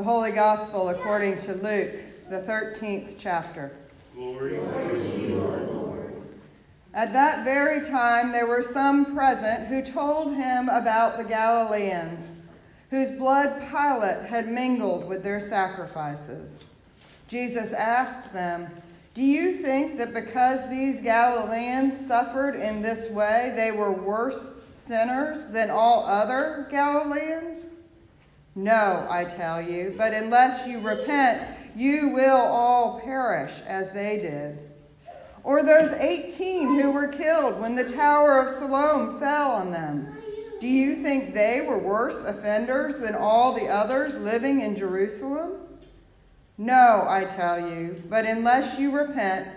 The Holy Gospel according to Luke, the 13th chapter. Glory, to you, Lord. At that very time, there were some present who told him about the Galileans, whose blood Pilate had mingled with their sacrifices. Jesus asked them, Do you think that because these Galileans suffered in this way, they were worse sinners than all other Galileans? No, I tell you, but unless you repent, you will all perish as they did. Or those 18 who were killed when the Tower of Siloam fell on them. Do you think they were worse offenders than all the others living in Jerusalem? No, I tell you, but unless you repent,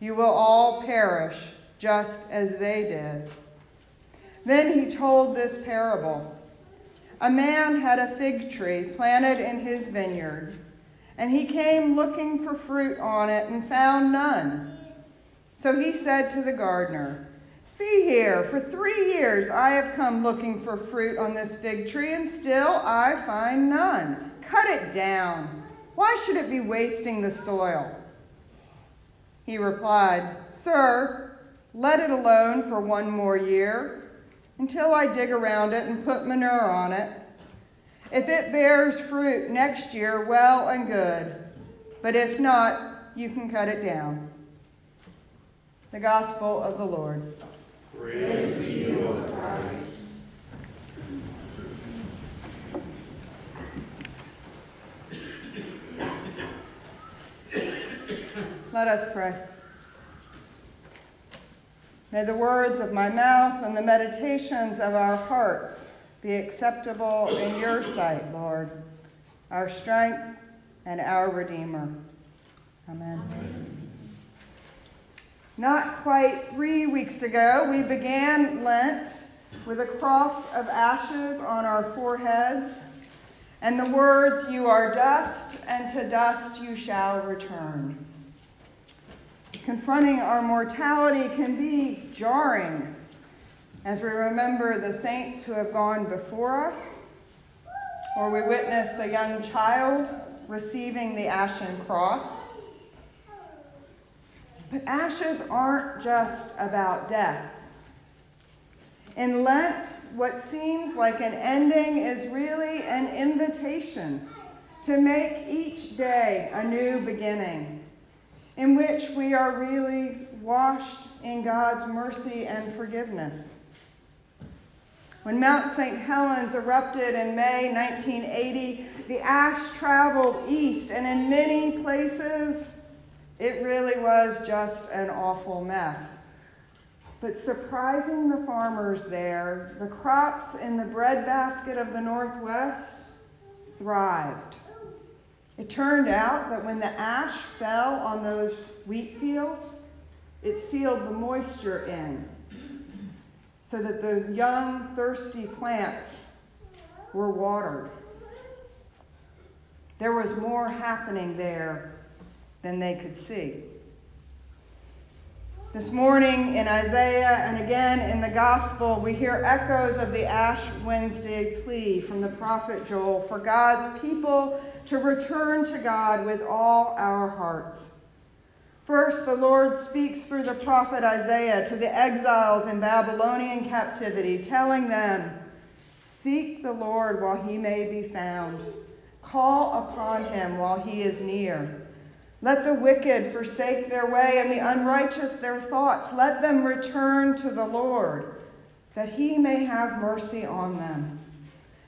you will all perish just as they did. Then he told this parable A man had a fig tree planted in his vineyard, and he came looking for fruit on it and found none. So he said to the gardener, See here, for three years I have come looking for fruit on this fig tree, and still I find none. Cut it down. Why should it be wasting the soil? He replied, Sir, let it alone for one more year until I dig around it and put manure on it. If it bears fruit next year, well and good. But if not, you can cut it down. The Gospel of the Lord. Praise to you, O Christ. Let us pray. May the words of my mouth and the meditations of our hearts be acceptable in your sight, Lord, our strength and our Redeemer. Amen. Amen. Not quite three weeks ago, we began Lent with a cross of ashes on our foreheads and the words, You are dust, and to dust you shall return. Confronting our mortality can be jarring as we remember the saints who have gone before us, or we witness a young child receiving the ashen cross. But ashes aren't just about death. In Lent, what seems like an ending is really an invitation to make each day a new beginning in which we are really washed in God's mercy and forgiveness. When Mount St. Helens erupted in May 1980, the ash traveled east, and in many places, it really was just an awful mess. But surprising the farmers there, the crops in the breadbasket of the Northwest thrived. It turned out that when the ash fell on those wheat fields, it sealed the moisture in so that the young, thirsty plants were watered. There was more happening there than they could see. This morning in Isaiah and again in the Gospel, we hear echoes of the Ash Wednesday plea from the prophet Joel for God's people to return to God with all our hearts. First, the Lord speaks through the prophet Isaiah to the exiles in Babylonian captivity, telling them, Seek the Lord while he may be found, call upon him while he is near. Let the wicked forsake their way and the unrighteous their thoughts. Let them return to the Lord, that he may have mercy on them.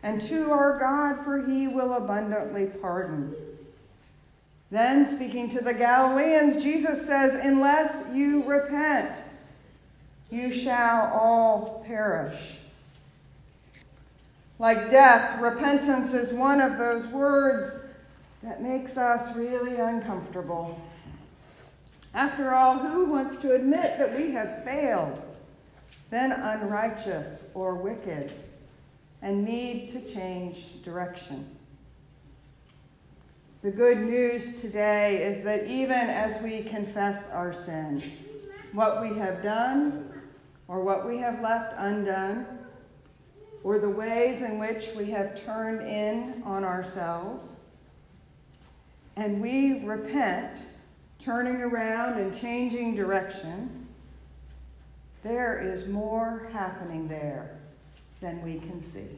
And to our God, for he will abundantly pardon. Then, speaking to the Galileans, Jesus says, Unless you repent, you shall all perish. Like death, repentance is one of those words that makes us really uncomfortable. After all, who wants to admit that we have failed, been unrighteous or wicked, and need to change direction? The good news today is that even as we confess our sin, what we have done or what we have left undone, or the ways in which we have turned in on ourselves, and we repent, turning around and changing direction, there is more happening there than we can see.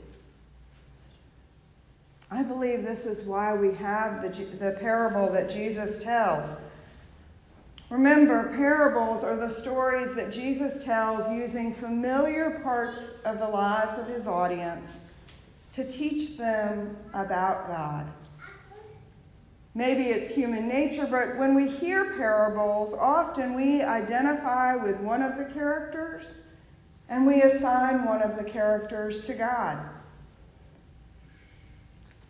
I believe this is why we have the, the parable that Jesus tells. Remember, parables are the stories that Jesus tells using familiar parts of the lives of his audience to teach them about God. Maybe it's human nature, but when we hear parables, often we identify with one of the characters and we assign one of the characters to God.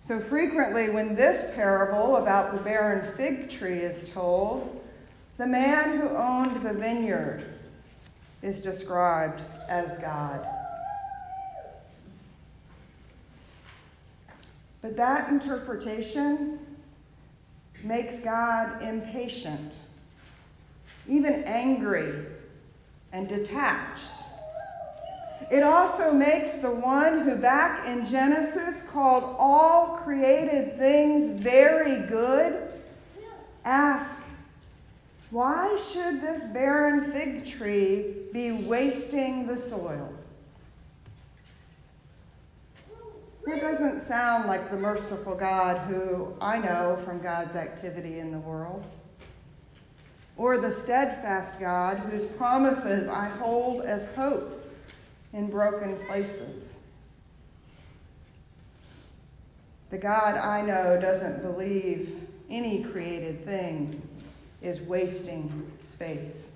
So frequently, when this parable about the barren fig tree is told, the man who owned the vineyard is described as God. But that interpretation makes God impatient, even angry and detached. It also makes the one who back in Genesis called all created things very good ask, why should this barren fig tree be wasting the soil? That doesn't sound like the merciful God who I know from God's activity in the world, or the steadfast God whose promises I hold as hope in broken places. The God I know doesn't believe any created thing is wasting space.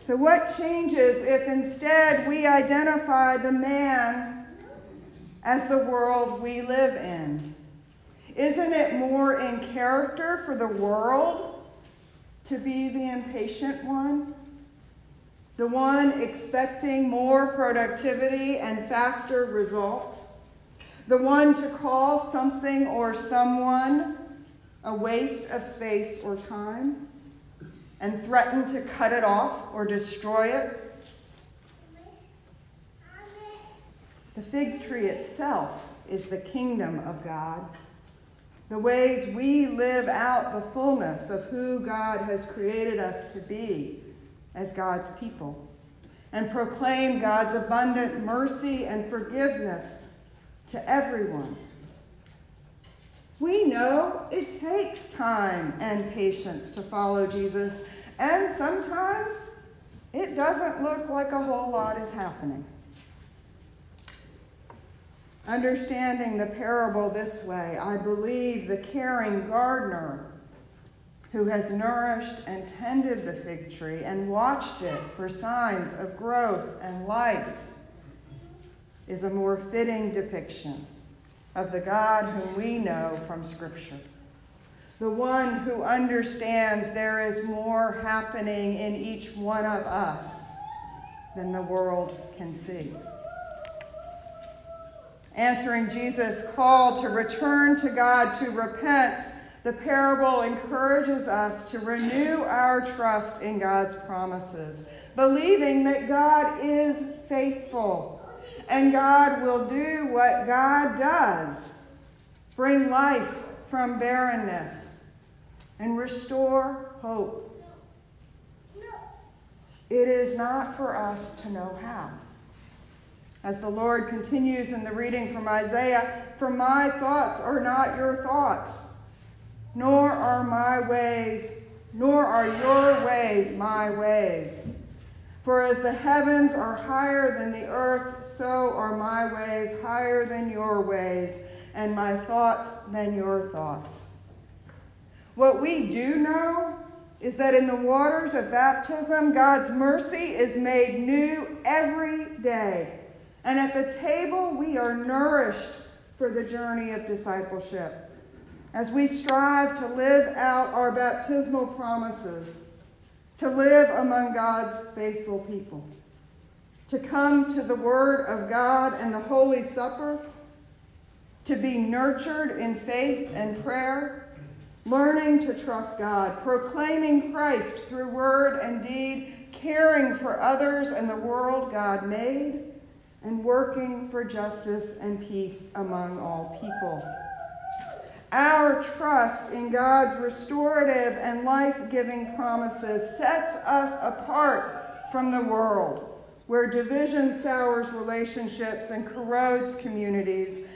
So, what changes if instead we identify the man as the world we live in? Isn't it more in character for the world to be the impatient one? The one expecting more productivity and faster results? The one to call something or someone a waste of space or time? and threaten to cut it off or destroy it. The fig tree itself is the kingdom of God. The ways we live out the fullness of who God has created us to be as God's people and proclaim God's abundant mercy and forgiveness to everyone. We know it takes time and patience to follow Jesus and sometimes it doesn't look like a whole lot is happening. Understanding the parable this way, I believe the caring gardener who has nourished and tended the fig tree and watched it for signs of growth and life is a more fitting depiction of the God whom we know from Scripture the one who understands there is more happening in each one of us than the world can see. Answering Jesus' call to return to God, to repent, the parable encourages us to renew our trust in God's promises, believing that God is faithful and God will do what God does bring life from barrenness and restore hope. It is not for us to know how. As the Lord continues in the reading from Isaiah, for my thoughts are not your thoughts, nor are my ways, nor are your ways my ways. For as the heavens are higher than the earth, so are my ways higher than your ways and my thoughts than your thoughts. What we do know is that in the waters of baptism, God's mercy is made new every day. And at the table, we are nourished for the journey of discipleship as we strive to live out our baptismal promises, to live among God's faithful people, to come to the Word of God and the Holy Supper to be nurtured in faith and prayer, learning to trust God, proclaiming Christ through word and deed, caring for others and the world God made, and working for justice and peace among all people. Our trust in God's restorative and life giving promises sets us apart from the world, where division sours relationships and corrodes communities.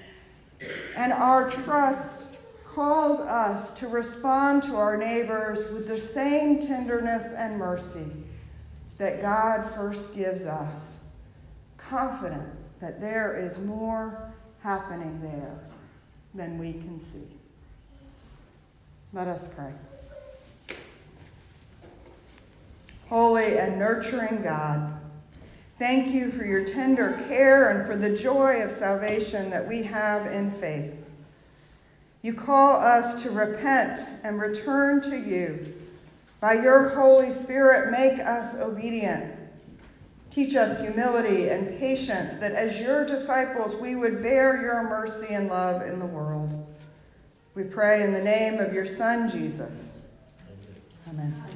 And our trust calls us to respond to our neighbors with the same tenderness and mercy that God first gives us, confident that there is more happening there than we can see. Let us pray. Holy and nurturing God, thank you for your tender care and for the joy of salvation that we have in faith. You call us to repent and return to you. By your Holy Spirit, make us obedient. Teach us humility and patience that as your disciples we would bear your mercy and love in the world. We pray in the name of your Son, Jesus. Amen.